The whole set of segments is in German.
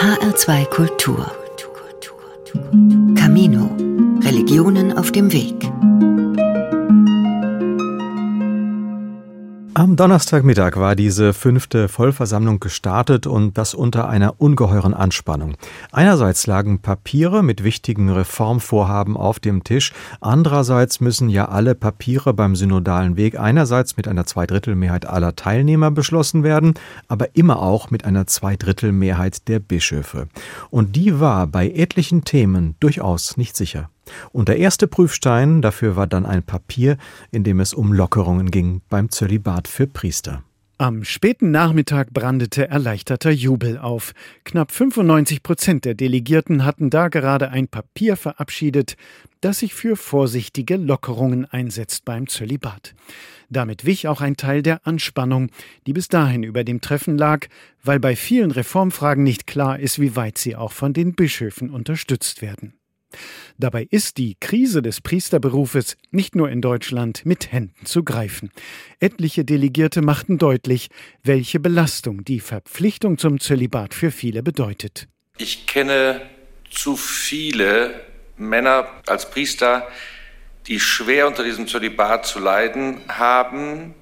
HR2 Kultur. Camino. Religionen auf dem Weg. Am Donnerstagmittag war diese fünfte Vollversammlung gestartet und das unter einer ungeheuren Anspannung. Einerseits lagen Papiere mit wichtigen Reformvorhaben auf dem Tisch, andererseits müssen ja alle Papiere beim synodalen Weg einerseits mit einer Zweidrittelmehrheit aller Teilnehmer beschlossen werden, aber immer auch mit einer Zweidrittelmehrheit der Bischöfe. Und die war bei etlichen Themen durchaus nicht sicher. Und der erste Prüfstein dafür war dann ein Papier, in dem es um Lockerungen ging beim Zölibat für Priester. Am späten Nachmittag brandete erleichterter Jubel auf. Knapp 95 Prozent der Delegierten hatten da gerade ein Papier verabschiedet, das sich für vorsichtige Lockerungen einsetzt beim Zölibat. Damit wich auch ein Teil der Anspannung, die bis dahin über dem Treffen lag, weil bei vielen Reformfragen nicht klar ist, wie weit sie auch von den Bischöfen unterstützt werden. Dabei ist die Krise des Priesterberufes nicht nur in Deutschland mit Händen zu greifen. Etliche Delegierte machten deutlich, welche Belastung die Verpflichtung zum Zölibat für viele bedeutet. Ich kenne zu viele Männer als Priester, die schwer unter diesem Zölibat zu leiden haben,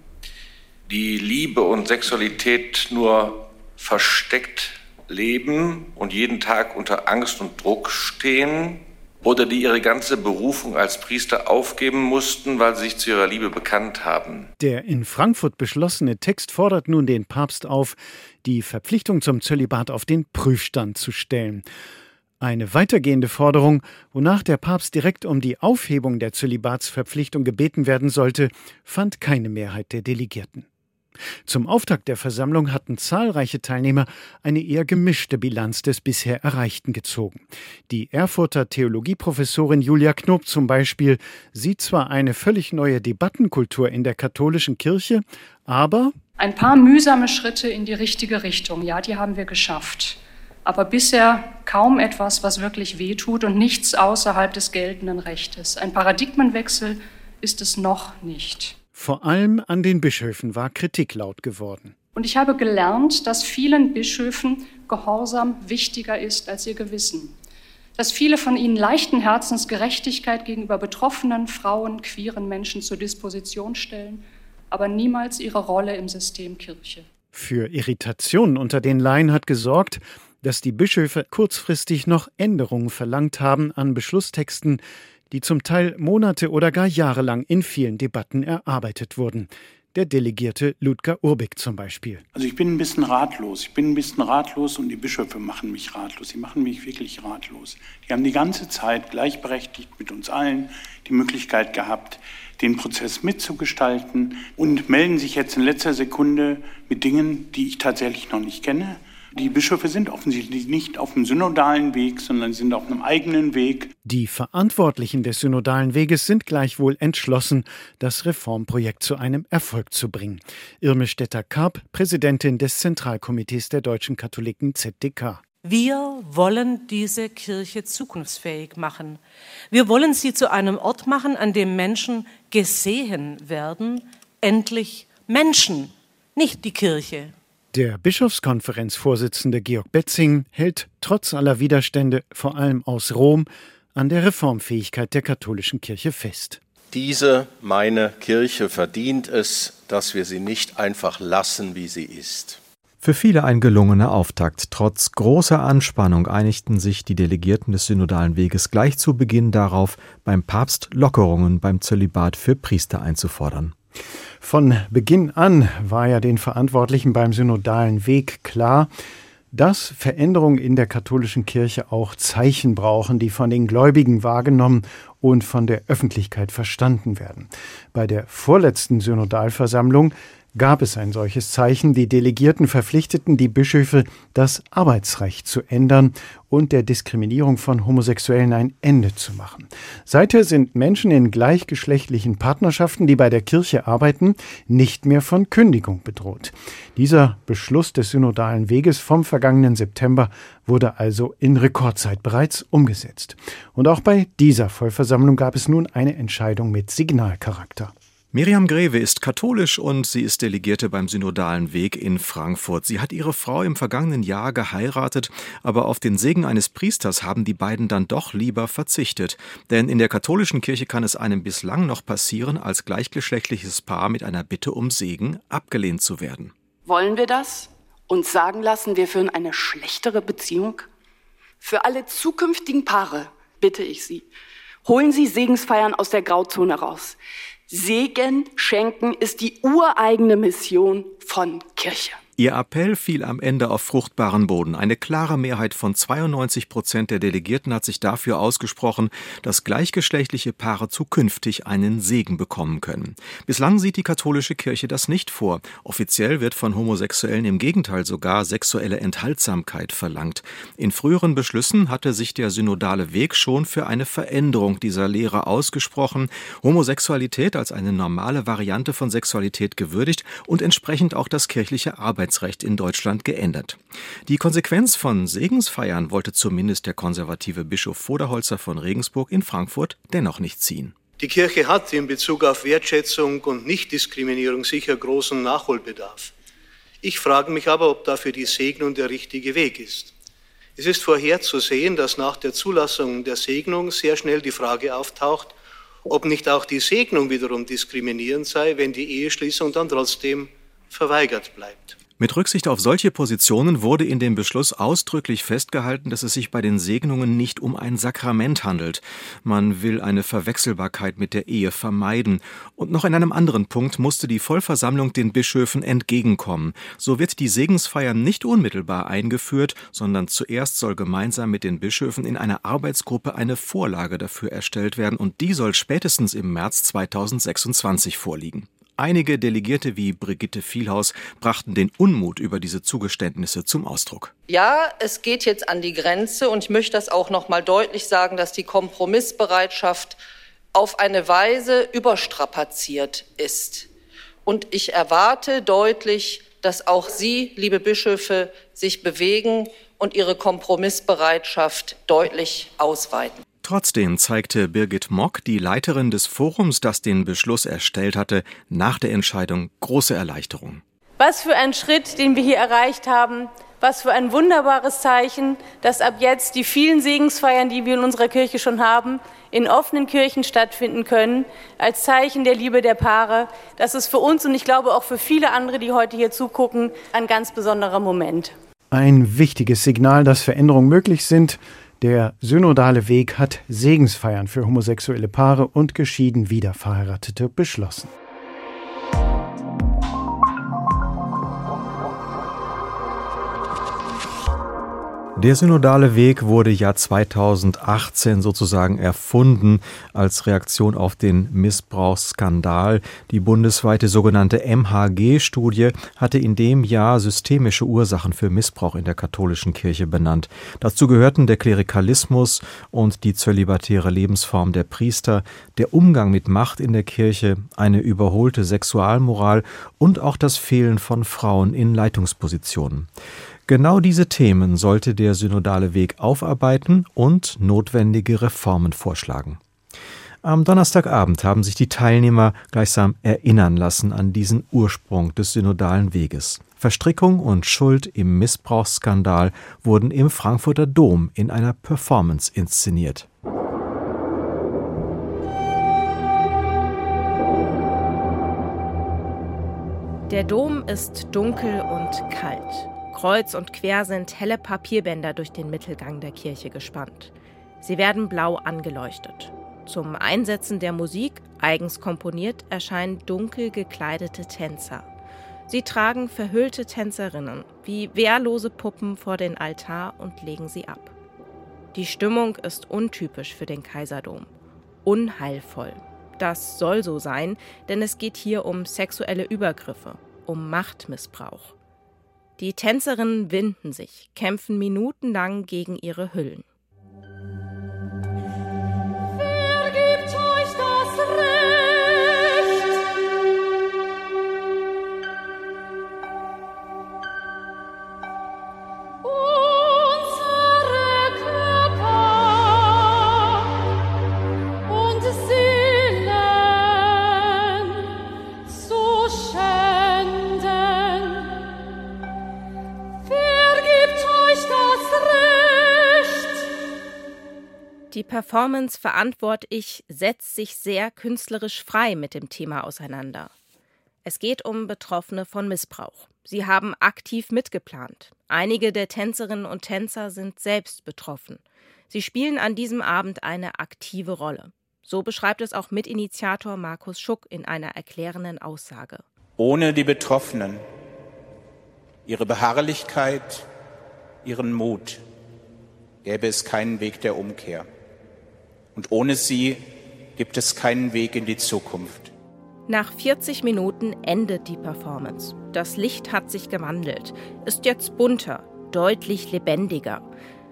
die Liebe und Sexualität nur versteckt leben und jeden Tag unter Angst und Druck stehen oder die ihre ganze Berufung als Priester aufgeben mussten, weil sie sich zu ihrer Liebe bekannt haben. Der in Frankfurt beschlossene Text fordert nun den Papst auf, die Verpflichtung zum Zölibat auf den Prüfstand zu stellen. Eine weitergehende Forderung, wonach der Papst direkt um die Aufhebung der Zölibatsverpflichtung gebeten werden sollte, fand keine Mehrheit der Delegierten. Zum Auftakt der Versammlung hatten zahlreiche Teilnehmer eine eher gemischte Bilanz des bisher Erreichten gezogen. Die Erfurter Theologieprofessorin Julia Knob zum Beispiel sieht zwar eine völlig neue Debattenkultur in der katholischen Kirche, aber ein paar mühsame Schritte in die richtige Richtung, ja, die haben wir geschafft. Aber bisher kaum etwas, was wirklich wehtut und nichts außerhalb des geltenden Rechtes. Ein Paradigmenwechsel ist es noch nicht. Vor allem an den Bischöfen war Kritik laut geworden. Und ich habe gelernt, dass vielen Bischöfen Gehorsam wichtiger ist als ihr Gewissen. Dass viele von ihnen leichten Herzens Gerechtigkeit gegenüber betroffenen Frauen, queeren Menschen zur Disposition stellen, aber niemals ihre Rolle im System Kirche. Für Irritationen unter den Laien hat gesorgt, dass die Bischöfe kurzfristig noch Änderungen verlangt haben an Beschlusstexten, die zum Teil Monate oder gar jahrelang in vielen Debatten erarbeitet wurden. Der Delegierte Ludger Urbig zum Beispiel. Also ich bin ein bisschen ratlos. Ich bin ein bisschen ratlos und die Bischöfe machen mich ratlos. Sie machen mich wirklich ratlos. Die haben die ganze Zeit gleichberechtigt mit uns allen die Möglichkeit gehabt, den Prozess mitzugestalten und melden sich jetzt in letzter Sekunde mit Dingen, die ich tatsächlich noch nicht kenne die Bischöfe sind offensichtlich nicht auf dem synodalen Weg, sondern sind auf einem eigenen Weg. Die Verantwortlichen des synodalen Weges sind gleichwohl entschlossen, das Reformprojekt zu einem Erfolg zu bringen. Irme Stetter-Karp, Präsidentin des Zentralkomitees der deutschen Katholiken ZDK. Wir wollen diese Kirche zukunftsfähig machen. Wir wollen sie zu einem Ort machen, an dem Menschen gesehen werden, endlich Menschen, nicht die Kirche. Der Bischofskonferenzvorsitzende Georg Betzing hält trotz aller Widerstände, vor allem aus Rom, an der Reformfähigkeit der katholischen Kirche fest. Diese, meine Kirche, verdient es, dass wir sie nicht einfach lassen, wie sie ist. Für viele ein gelungener Auftakt. Trotz großer Anspannung einigten sich die Delegierten des synodalen Weges gleich zu Beginn darauf, beim Papst Lockerungen beim Zölibat für Priester einzufordern. Von Beginn an war ja den Verantwortlichen beim synodalen Weg klar, dass Veränderungen in der katholischen Kirche auch Zeichen brauchen, die von den Gläubigen wahrgenommen und von der Öffentlichkeit verstanden werden. Bei der vorletzten Synodalversammlung gab es ein solches Zeichen. Die Delegierten verpflichteten die Bischöfe, das Arbeitsrecht zu ändern und der Diskriminierung von Homosexuellen ein Ende zu machen. Seither sind Menschen in gleichgeschlechtlichen Partnerschaften, die bei der Kirche arbeiten, nicht mehr von Kündigung bedroht. Dieser Beschluss des synodalen Weges vom vergangenen September wurde also in Rekordzeit bereits umgesetzt. Und auch bei dieser Vollversammlung gab es nun eine Entscheidung mit Signalcharakter. Miriam Greve ist katholisch und sie ist Delegierte beim Synodalen Weg in Frankfurt. Sie hat ihre Frau im vergangenen Jahr geheiratet, aber auf den Segen eines Priesters haben die beiden dann doch lieber verzichtet. Denn in der katholischen Kirche kann es einem bislang noch passieren, als gleichgeschlechtliches Paar mit einer Bitte um Segen abgelehnt zu werden. Wollen wir das? Uns sagen lassen, wir führen eine schlechtere Beziehung? Für alle zukünftigen Paare bitte ich Sie, holen Sie Segensfeiern aus der Grauzone raus. Segen schenken ist die ureigene Mission von Kirche. Ihr Appell fiel am Ende auf fruchtbaren Boden. Eine klare Mehrheit von 92 Prozent der Delegierten hat sich dafür ausgesprochen, dass gleichgeschlechtliche Paare zukünftig einen Segen bekommen können. Bislang sieht die katholische Kirche das nicht vor. Offiziell wird von Homosexuellen im Gegenteil sogar sexuelle Enthaltsamkeit verlangt. In früheren Beschlüssen hatte sich der synodale Weg schon für eine Veränderung dieser Lehre ausgesprochen, Homosexualität als eine normale Variante von Sexualität gewürdigt und entsprechend auch das kirchliche Arbeits Arbeitsrecht in Deutschland geändert. Die Konsequenz von Segensfeiern wollte zumindest der konservative Bischof Voderholzer von Regensburg in Frankfurt dennoch nicht ziehen. Die Kirche hat in Bezug auf Wertschätzung und Nichtdiskriminierung sicher großen Nachholbedarf. Ich frage mich aber, ob dafür die Segnung der richtige Weg ist. Es ist vorherzusehen, dass nach der Zulassung der Segnung sehr schnell die Frage auftaucht, ob nicht auch die Segnung wiederum diskriminierend sei, wenn die Eheschließung dann trotzdem verweigert bleibt. Mit Rücksicht auf solche Positionen wurde in dem Beschluss ausdrücklich festgehalten, dass es sich bei den Segnungen nicht um ein Sakrament handelt. Man will eine Verwechselbarkeit mit der Ehe vermeiden. Und noch in einem anderen Punkt musste die Vollversammlung den Bischöfen entgegenkommen. So wird die Segensfeier nicht unmittelbar eingeführt, sondern zuerst soll gemeinsam mit den Bischöfen in einer Arbeitsgruppe eine Vorlage dafür erstellt werden und die soll spätestens im März 2026 vorliegen. Einige Delegierte wie Brigitte Vielhaus brachten den Unmut über diese Zugeständnisse zum Ausdruck. Ja, es geht jetzt an die Grenze und ich möchte das auch noch mal deutlich sagen, dass die Kompromissbereitschaft auf eine Weise überstrapaziert ist. Und ich erwarte deutlich, dass auch Sie, liebe Bischöfe, sich bewegen und Ihre Kompromissbereitschaft deutlich ausweiten. Trotzdem zeigte Birgit Mock, die Leiterin des Forums, das den Beschluss erstellt hatte, nach der Entscheidung große Erleichterung. Was für ein Schritt, den wir hier erreicht haben. Was für ein wunderbares Zeichen, dass ab jetzt die vielen Segensfeiern, die wir in unserer Kirche schon haben, in offenen Kirchen stattfinden können, als Zeichen der Liebe der Paare. Das ist für uns und ich glaube auch für viele andere, die heute hier zugucken, ein ganz besonderer Moment. Ein wichtiges Signal, dass Veränderungen möglich sind. Der synodale Weg hat Segensfeiern für homosexuelle Paare und geschieden Wiederverheiratete beschlossen. Der synodale Weg wurde ja 2018 sozusagen erfunden als Reaktion auf den Missbrauchsskandal. Die bundesweite sogenannte MHG-Studie hatte in dem Jahr systemische Ursachen für Missbrauch in der katholischen Kirche benannt. Dazu gehörten der Klerikalismus und die zölibatäre Lebensform der Priester, der Umgang mit Macht in der Kirche, eine überholte Sexualmoral und auch das Fehlen von Frauen in Leitungspositionen. Genau diese Themen sollte der synodale Weg aufarbeiten und notwendige Reformen vorschlagen. Am Donnerstagabend haben sich die Teilnehmer gleichsam erinnern lassen an diesen Ursprung des synodalen Weges. Verstrickung und Schuld im Missbrauchsskandal wurden im Frankfurter Dom in einer Performance inszeniert. Der Dom ist dunkel und kalt. Kreuz und quer sind helle Papierbänder durch den Mittelgang der Kirche gespannt. Sie werden blau angeleuchtet. Zum Einsetzen der Musik, eigens komponiert, erscheinen dunkel gekleidete Tänzer. Sie tragen verhüllte Tänzerinnen wie wehrlose Puppen vor den Altar und legen sie ab. Die Stimmung ist untypisch für den Kaiserdom. Unheilvoll. Das soll so sein, denn es geht hier um sexuelle Übergriffe, um Machtmissbrauch. Die Tänzerinnen winden sich, kämpfen minutenlang gegen ihre Hüllen. Performance Verantwort ich setzt sich sehr künstlerisch frei mit dem Thema auseinander. Es geht um Betroffene von Missbrauch. Sie haben aktiv mitgeplant. Einige der Tänzerinnen und Tänzer sind selbst betroffen. Sie spielen an diesem Abend eine aktive Rolle. So beschreibt es auch Mitinitiator Markus Schuck in einer erklärenden Aussage. Ohne die Betroffenen, ihre Beharrlichkeit, ihren Mut gäbe es keinen Weg der Umkehr. Und ohne sie gibt es keinen Weg in die Zukunft. Nach 40 Minuten endet die Performance. Das Licht hat sich gewandelt, ist jetzt bunter, deutlich lebendiger.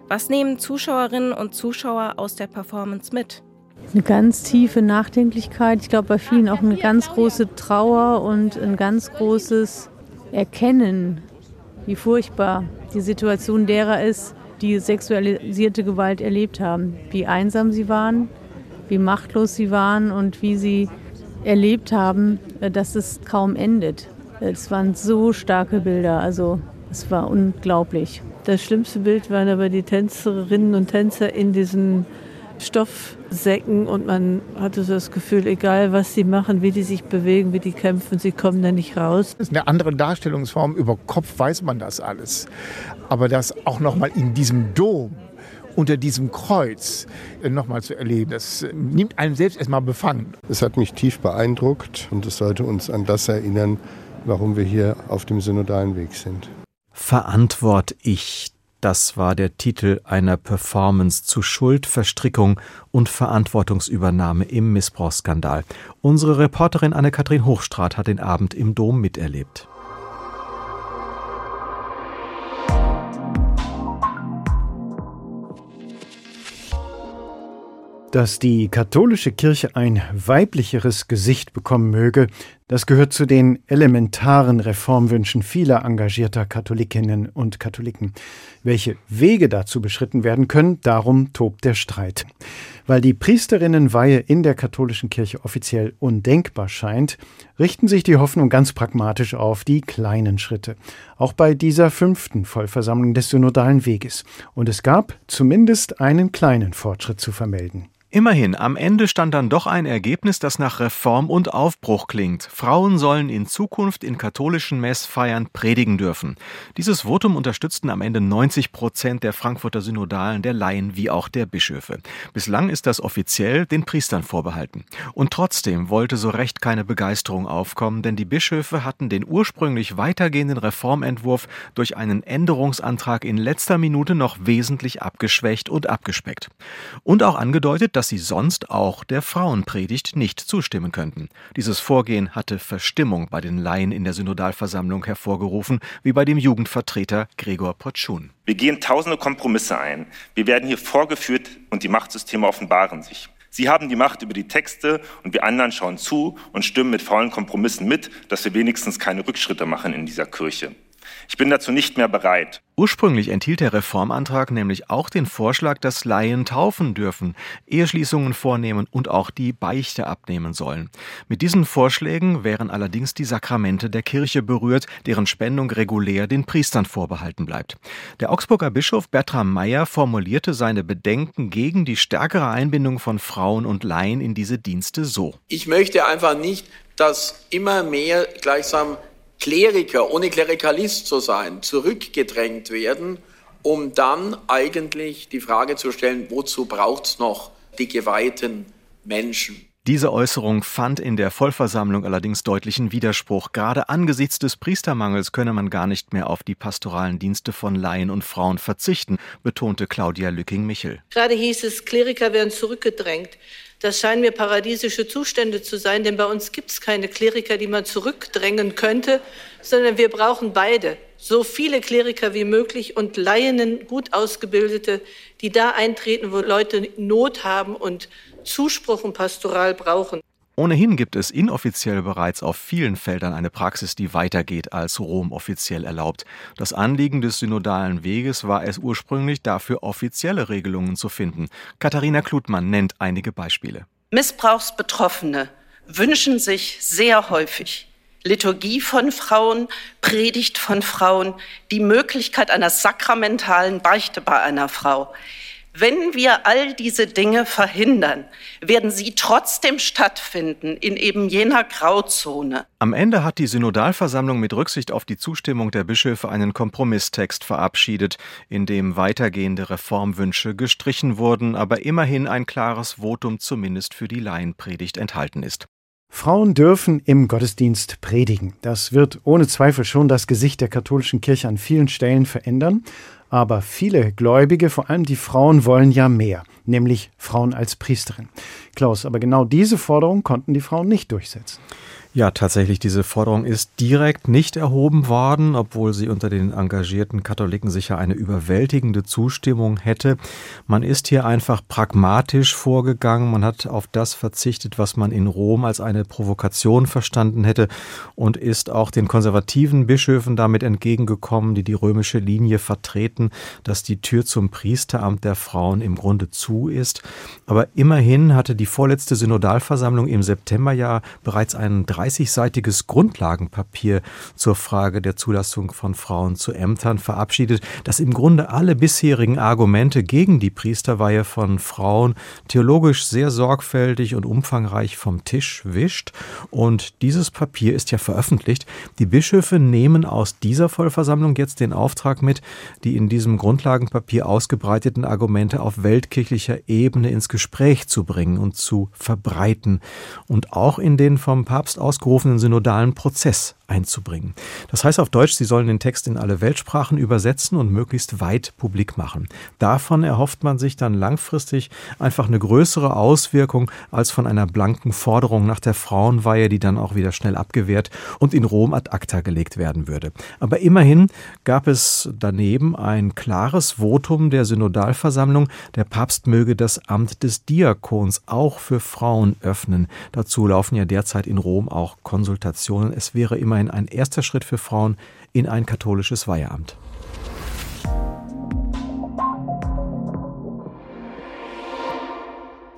Was nehmen Zuschauerinnen und Zuschauer aus der Performance mit? Eine ganz tiefe Nachdenklichkeit. Ich glaube, bei vielen auch eine ganz große Trauer und ein ganz großes Erkennen, wie furchtbar die Situation derer ist, die sexualisierte Gewalt erlebt haben. Wie einsam sie waren, wie machtlos sie waren und wie sie erlebt haben, äh, dass es kaum endet. Es waren so starke Bilder, also es war unglaublich. Das schlimmste Bild waren aber die Tänzerinnen und Tänzer in diesen Stoffsäcken und man hatte so das Gefühl, egal was sie machen, wie die sich bewegen, wie die kämpfen, sie kommen da nicht raus. Das ist eine andere Darstellungsform. Über Kopf weiß man das alles. Aber das auch noch mal in diesem Dom unter diesem Kreuz äh, nochmal zu erleben. Das äh, nimmt einem selbst erstmal befangen. Es hat mich tief beeindruckt und es sollte uns an das erinnern, warum wir hier auf dem synodalen Weg sind. Verantwort ich. Das war der Titel einer Performance zu Schuldverstrickung und Verantwortungsübernahme im Missbrauchsskandal. Unsere Reporterin Anne-Kathrin Hochstrat hat den Abend im Dom miterlebt. Dass die katholische Kirche ein weiblicheres Gesicht bekommen möge, das gehört zu den elementaren Reformwünschen vieler engagierter Katholikinnen und Katholiken. Welche Wege dazu beschritten werden können, darum tobt der Streit. Weil die Priesterinnenweihe in der katholischen Kirche offiziell undenkbar scheint, richten sich die Hoffnung ganz pragmatisch auf die kleinen Schritte. Auch bei dieser fünften Vollversammlung des synodalen Weges. Und es gab zumindest einen kleinen Fortschritt zu vermelden. Immerhin, am Ende stand dann doch ein Ergebnis, das nach Reform und Aufbruch klingt. Frauen sollen in Zukunft in katholischen Messfeiern predigen dürfen. Dieses Votum unterstützten am Ende 90 Prozent der Frankfurter Synodalen, der Laien wie auch der Bischöfe. Bislang ist das offiziell den Priestern vorbehalten. Und trotzdem wollte so recht keine Begeisterung aufkommen, denn die Bischöfe hatten den ursprünglich weitergehenden Reformentwurf durch einen Änderungsantrag in letzter Minute noch wesentlich abgeschwächt und abgespeckt. Und auch angedeutet, dass sie sonst auch der Frauenpredigt nicht zustimmen könnten. Dieses Vorgehen hatte Verstimmung bei den Laien in der Synodalversammlung hervorgerufen, wie bei dem Jugendvertreter Gregor Potschun. Wir gehen tausende Kompromisse ein. Wir werden hier vorgeführt und die Machtsysteme offenbaren sich. Sie haben die Macht über die Texte und wir anderen schauen zu und stimmen mit faulen Kompromissen mit, dass wir wenigstens keine Rückschritte machen in dieser Kirche. Ich bin dazu nicht mehr bereit. Ursprünglich enthielt der Reformantrag nämlich auch den Vorschlag, dass Laien taufen dürfen, Eheschließungen vornehmen und auch die Beichte abnehmen sollen. Mit diesen Vorschlägen wären allerdings die Sakramente der Kirche berührt, deren Spendung regulär den Priestern vorbehalten bleibt. Der Augsburger Bischof Bertram Meyer formulierte seine Bedenken gegen die stärkere Einbindung von Frauen und Laien in diese Dienste so. Ich möchte einfach nicht, dass immer mehr gleichsam Kleriker, ohne Klerikalist zu sein, zurückgedrängt werden, um dann eigentlich die Frage zu stellen, wozu braucht es noch die geweihten Menschen? Diese Äußerung fand in der Vollversammlung allerdings deutlichen Widerspruch. Gerade angesichts des Priestermangels könne man gar nicht mehr auf die pastoralen Dienste von Laien und Frauen verzichten, betonte Claudia Lücking-Michel. Gerade hieß es, Kleriker werden zurückgedrängt. Das scheinen mir paradiesische Zustände zu sein, denn bei uns gibt es keine Kleriker, die man zurückdrängen könnte, sondern wir brauchen beide. So viele Kleriker wie möglich und Laienen, gut ausgebildete, die da eintreten, wo Leute Not haben und Zuspruch und Pastoral brauchen. Ohnehin gibt es inoffiziell bereits auf vielen Feldern eine Praxis, die weitergeht als Rom offiziell erlaubt. Das Anliegen des synodalen Weges war es ursprünglich, dafür offizielle Regelungen zu finden. Katharina Klutmann nennt einige Beispiele. Missbrauchsbetroffene wünschen sich sehr häufig Liturgie von Frauen, Predigt von Frauen, die Möglichkeit einer sakramentalen Beichte bei einer Frau. Wenn wir all diese Dinge verhindern, werden sie trotzdem stattfinden in eben jener Grauzone. Am Ende hat die Synodalversammlung mit Rücksicht auf die Zustimmung der Bischöfe einen Kompromisstext verabschiedet, in dem weitergehende Reformwünsche gestrichen wurden, aber immerhin ein klares Votum zumindest für die Laienpredigt enthalten ist. Frauen dürfen im Gottesdienst predigen. Das wird ohne Zweifel schon das Gesicht der katholischen Kirche an vielen Stellen verändern. Aber viele Gläubige, vor allem die Frauen, wollen ja mehr, nämlich Frauen als Priesterin. Klaus, aber genau diese Forderung konnten die Frauen nicht durchsetzen. Ja, tatsächlich, diese Forderung ist direkt nicht erhoben worden, obwohl sie unter den engagierten Katholiken sicher eine überwältigende Zustimmung hätte. Man ist hier einfach pragmatisch vorgegangen. Man hat auf das verzichtet, was man in Rom als eine Provokation verstanden hätte und ist auch den konservativen Bischöfen damit entgegengekommen, die die römische Linie vertreten, dass die Tür zum Priesteramt der Frauen im Grunde zu ist. Aber immerhin hatte die vorletzte Synodalversammlung im Septemberjahr bereits einen 30-seitiges Grundlagenpapier zur Frage der Zulassung von Frauen zu Ämtern verabschiedet, das im Grunde alle bisherigen Argumente gegen die Priesterweihe von Frauen theologisch sehr sorgfältig und umfangreich vom Tisch wischt. Und dieses Papier ist ja veröffentlicht. Die Bischöfe nehmen aus dieser Vollversammlung jetzt den Auftrag mit, die in diesem Grundlagenpapier ausgebreiteten Argumente auf weltkirchlicher Ebene ins Gespräch zu bringen und zu verbreiten und auch in den vom Papst aus ausgerufenen synodalen Prozess einzubringen. Das heißt auf Deutsch, sie sollen den Text in alle Weltsprachen übersetzen und möglichst weit publik machen. Davon erhofft man sich dann langfristig einfach eine größere Auswirkung als von einer blanken Forderung nach der Frauenweihe, die dann auch wieder schnell abgewehrt und in Rom ad acta gelegt werden würde. Aber immerhin gab es daneben ein klares Votum der Synodalversammlung, der Papst möge das Amt des Diakons auch für Frauen öffnen. Dazu laufen ja derzeit in Rom auch Konsultationen. Es wäre immer immerhin ein erster Schritt für Frauen in ein katholisches Weiheamt.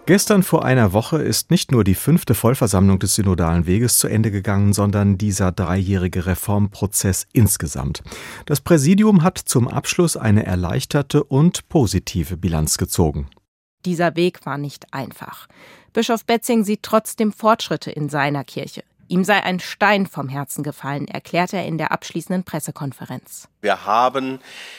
Gestern vor einer Woche ist nicht nur die fünfte Vollversammlung des Synodalen Weges zu Ende gegangen, sondern dieser dreijährige Reformprozess insgesamt. Das Präsidium hat zum Abschluss eine erleichterte und positive Bilanz gezogen. Dieser Weg war nicht einfach. Bischof Betzing sieht trotzdem Fortschritte in seiner Kirche. Ihm sei ein Stein vom Herzen gefallen, erklärte er in der abschließenden Pressekonferenz. Wir haben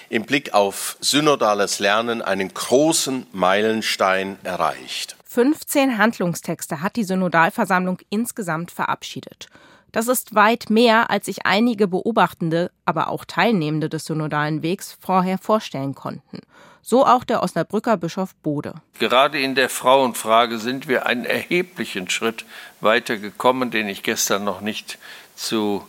im Blick auf synodales Lernen einen großen Meilenstein erreicht. 15 Handlungstexte hat die Synodalversammlung insgesamt verabschiedet. Das ist weit mehr, als sich einige Beobachtende, aber auch Teilnehmende des synodalen Wegs vorher vorstellen konnten. So auch der Osnabrücker Bischof Bode. Gerade in der Frauenfrage sind wir einen erheblichen Schritt weitergekommen, den ich gestern noch nicht zu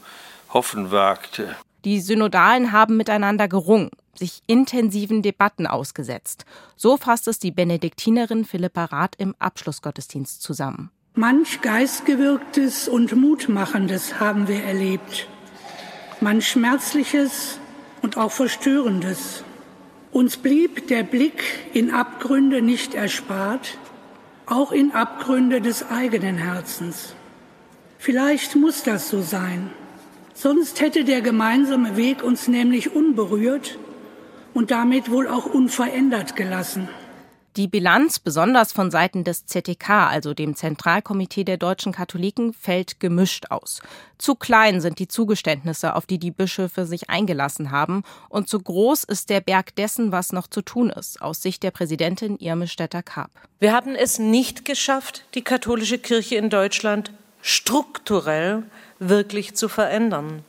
hoffen wagte. Die Synodalen haben miteinander gerungen, sich intensiven Debatten ausgesetzt. So fasst es die Benediktinerin Philippa Rath im Abschlussgottesdienst zusammen. Manch Geistgewirktes und Mutmachendes haben wir erlebt, manch Schmerzliches und auch Verstörendes. Uns blieb der Blick in Abgründe nicht erspart, auch in Abgründe des eigenen Herzens. Vielleicht muss das so sein, sonst hätte der gemeinsame Weg uns nämlich unberührt und damit wohl auch unverändert gelassen. Die Bilanz, besonders von Seiten des ZTK, also dem Zentralkomitee der deutschen Katholiken, fällt gemischt aus. Zu klein sind die Zugeständnisse, auf die die Bischöfe sich eingelassen haben, und zu groß ist der Berg dessen, was noch zu tun ist, aus Sicht der Präsidentin Irme Stetter-Karp. Wir haben es nicht geschafft, die katholische Kirche in Deutschland strukturell wirklich zu verändern.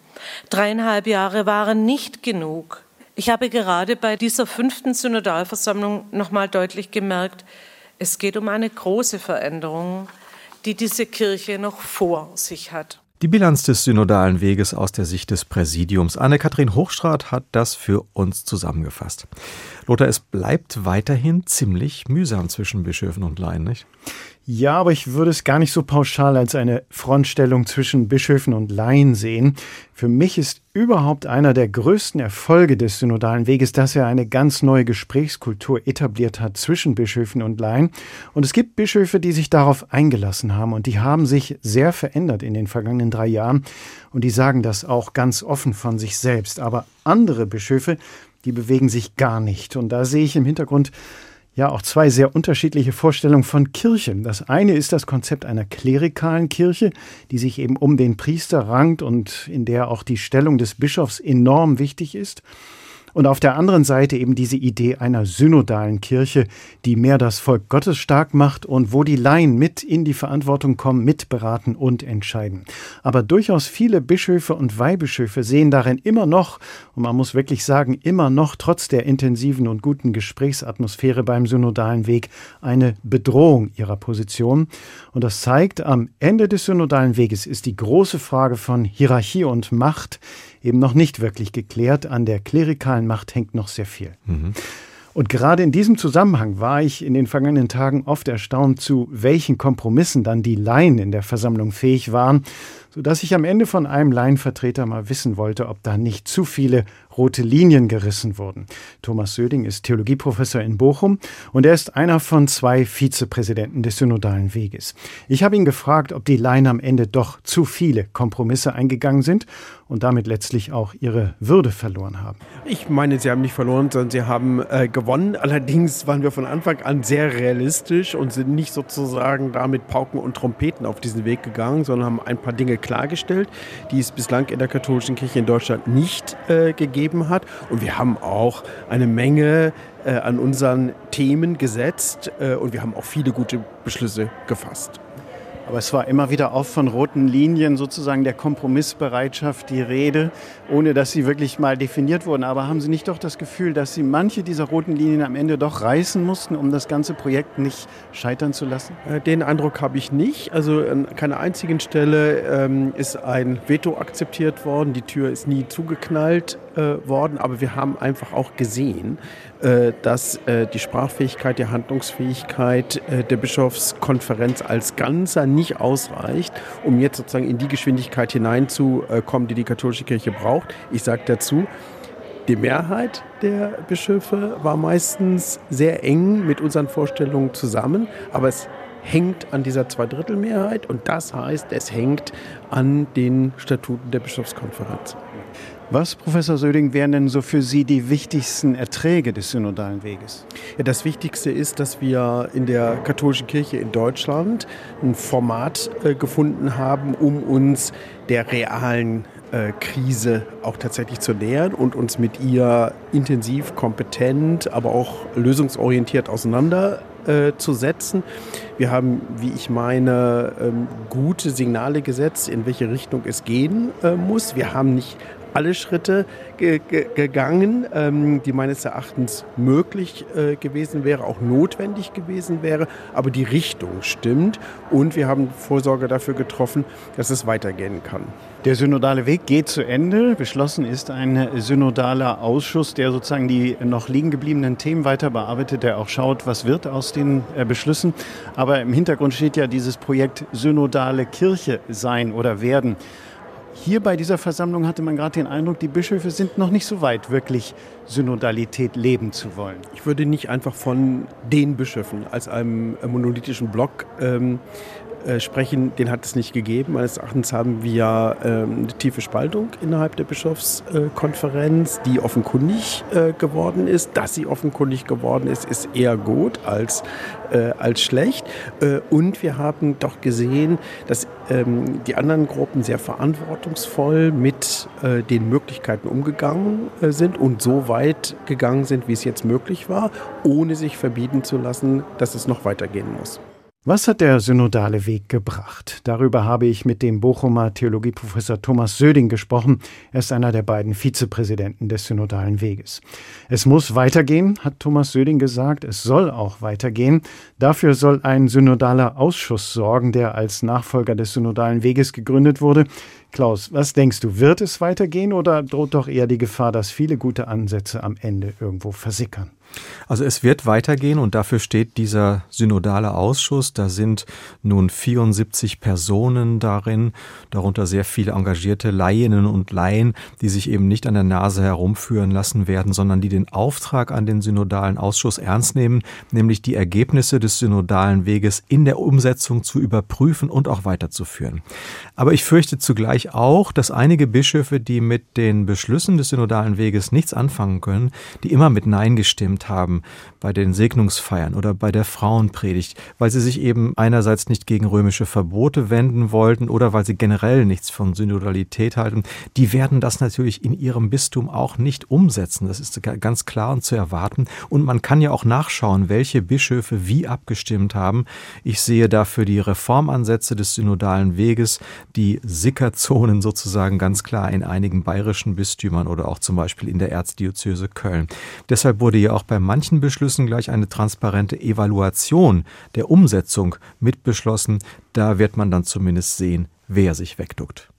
Dreieinhalb Jahre waren nicht genug. Ich habe gerade bei dieser fünften Synodalversammlung nochmal deutlich gemerkt, es geht um eine große Veränderung, die diese Kirche noch vor sich hat. Die Bilanz des synodalen Weges aus der Sicht des Präsidiums. Anne-Kathrin Hochstrat hat das für uns zusammengefasst. Lothar, es bleibt weiterhin ziemlich mühsam zwischen Bischöfen und Laien, nicht? Ja, aber ich würde es gar nicht so pauschal als eine Frontstellung zwischen Bischöfen und Laien sehen. Für mich ist überhaupt einer der größten Erfolge des synodalen Weges, dass er eine ganz neue Gesprächskultur etabliert hat zwischen Bischöfen und Laien. Und es gibt Bischöfe, die sich darauf eingelassen haben und die haben sich sehr verändert in den vergangenen drei Jahren und die sagen das auch ganz offen von sich selbst. Aber andere Bischöfe, die bewegen sich gar nicht. Und da sehe ich im Hintergrund ja auch zwei sehr unterschiedliche Vorstellungen von Kirche. Das eine ist das Konzept einer klerikalen Kirche, die sich eben um den Priester rankt und in der auch die Stellung des Bischofs enorm wichtig ist. Und auf der anderen Seite eben diese Idee einer synodalen Kirche, die mehr das Volk Gottes stark macht und wo die Laien mit in die Verantwortung kommen, mitberaten und entscheiden. Aber durchaus viele Bischöfe und Weihbischöfe sehen darin immer noch, und man muss wirklich sagen, immer noch trotz der intensiven und guten Gesprächsatmosphäre beim synodalen Weg eine Bedrohung ihrer Position. Und das zeigt, am Ende des synodalen Weges ist die große Frage von Hierarchie und Macht eben noch nicht wirklich geklärt. An der klerikalen Macht hängt noch sehr viel. Mhm. Und gerade in diesem Zusammenhang war ich in den vergangenen Tagen oft erstaunt, zu welchen Kompromissen dann die Laien in der Versammlung fähig waren, sodass ich am Ende von einem Laienvertreter mal wissen wollte, ob da nicht zu viele rote Linien gerissen wurden. Thomas Söding ist Theologieprofessor in Bochum und er ist einer von zwei Vizepräsidenten des Synodalen Weges. Ich habe ihn gefragt, ob die Laien am Ende doch zu viele Kompromisse eingegangen sind und damit letztlich auch ihre Würde verloren haben. Ich meine, sie haben nicht verloren, sondern sie haben äh, gewonnen. Allerdings waren wir von Anfang an sehr realistisch und sind nicht sozusagen da mit Pauken und Trompeten auf diesen Weg gegangen, sondern haben ein paar Dinge klargestellt, die es bislang in der katholischen Kirche in Deutschland nicht äh, gegeben hat. Und wir haben auch eine Menge äh, an unseren Themen gesetzt äh, und wir haben auch viele gute Beschlüsse gefasst. Aber es war immer wieder auch von roten Linien sozusagen der Kompromissbereitschaft die Rede, ohne dass sie wirklich mal definiert wurden. Aber haben Sie nicht doch das Gefühl, dass Sie manche dieser roten Linien am Ende doch reißen mussten, um das ganze Projekt nicht scheitern zu lassen? Äh, den Eindruck habe ich nicht. Also an keiner einzigen Stelle ähm, ist ein Veto akzeptiert worden. Die Tür ist nie zugeknallt äh, worden. Aber wir haben einfach auch gesehen, äh, dass äh, die Sprachfähigkeit, die Handlungsfähigkeit äh, der Bischofskonferenz als Ganzer nicht ausreicht, um jetzt sozusagen in die Geschwindigkeit hineinzukommen, die die katholische Kirche braucht. Ich sage dazu, die Mehrheit der Bischöfe war meistens sehr eng mit unseren Vorstellungen zusammen, aber es hängt an dieser Zweidrittelmehrheit und das heißt, es hängt an den Statuten der Bischofskonferenz. Was, Professor Söding, wären denn so für Sie die wichtigsten Erträge des synodalen Weges? Ja, das Wichtigste ist, dass wir in der katholischen Kirche in Deutschland ein Format äh, gefunden haben, um uns der realen äh, Krise auch tatsächlich zu nähern und uns mit ihr intensiv, kompetent, aber auch lösungsorientiert auseinanderzusetzen. Äh, wir haben, wie ich meine, ähm, gute Signale gesetzt, in welche Richtung es gehen äh, muss. Wir haben nicht alle Schritte ge ge gegangen, ähm, die meines Erachtens möglich äh, gewesen wäre, auch notwendig gewesen wäre. Aber die Richtung stimmt und wir haben Vorsorge dafür getroffen, dass es weitergehen kann. Der synodale Weg geht zu Ende. Beschlossen ist ein synodaler Ausschuss, der sozusagen die noch liegen gebliebenen Themen weiter bearbeitet, der auch schaut, was wird aus den äh, Beschlüssen. Aber im Hintergrund steht ja dieses Projekt synodale Kirche sein oder werden. Hier bei dieser Versammlung hatte man gerade den Eindruck, die Bischöfe sind noch nicht so weit, wirklich Synodalität leben zu wollen. Ich würde nicht einfach von den Bischöfen als einem monolithischen Block ähm, äh, sprechen, den hat es nicht gegeben. Meines Erachtens haben wir ähm, eine tiefe Spaltung innerhalb der Bischofskonferenz, die offenkundig äh, geworden ist. Dass sie offenkundig geworden ist, ist eher gut als, äh, als schlecht. Äh, und wir haben doch gesehen, dass ähm, die anderen Gruppen sehr verantwortungsvoll mit den Möglichkeiten umgegangen sind und so weit gegangen sind, wie es jetzt möglich war, ohne sich verbieten zu lassen, dass es noch weitergehen muss. Was hat der synodale Weg gebracht? Darüber habe ich mit dem Bochumer Theologieprofessor Thomas Söding gesprochen. Er ist einer der beiden Vizepräsidenten des synodalen Weges. Es muss weitergehen, hat Thomas Söding gesagt. Es soll auch weitergehen. Dafür soll ein synodaler Ausschuss sorgen, der als Nachfolger des synodalen Weges gegründet wurde. Klaus, was denkst du? Wird es weitergehen oder droht doch eher die Gefahr, dass viele gute Ansätze am Ende irgendwo versickern? Also es wird weitergehen und dafür steht dieser synodale Ausschuss. Da sind nun 74 Personen darin, darunter sehr viele engagierte Laieninnen und Laien, die sich eben nicht an der Nase herumführen lassen werden, sondern die den Auftrag an den synodalen Ausschuss ernst nehmen, nämlich die Ergebnisse des synodalen Weges in der Umsetzung zu überprüfen und auch weiterzuführen. Aber ich fürchte zugleich auch, dass einige Bischöfe, die mit den Beschlüssen des synodalen Weges nichts anfangen können, die immer mit Nein gestimmt haben, haben bei den Segnungsfeiern oder bei der Frauenpredigt, weil sie sich eben einerseits nicht gegen römische Verbote wenden wollten oder weil sie generell nichts von Synodalität halten, die werden das natürlich in ihrem Bistum auch nicht umsetzen. Das ist ganz klar und zu erwarten. Und man kann ja auch nachschauen, welche Bischöfe wie abgestimmt haben. Ich sehe dafür die Reformansätze des synodalen Weges, die Sickerzonen sozusagen ganz klar in einigen bayerischen Bistümern oder auch zum Beispiel in der Erzdiözese Köln. Deshalb wurde ja auch bei manchen Beschlüssen gleich eine transparente Evaluation der Umsetzung mitbeschlossen. Da wird man dann zumindest sehen, wer sich wegduckt.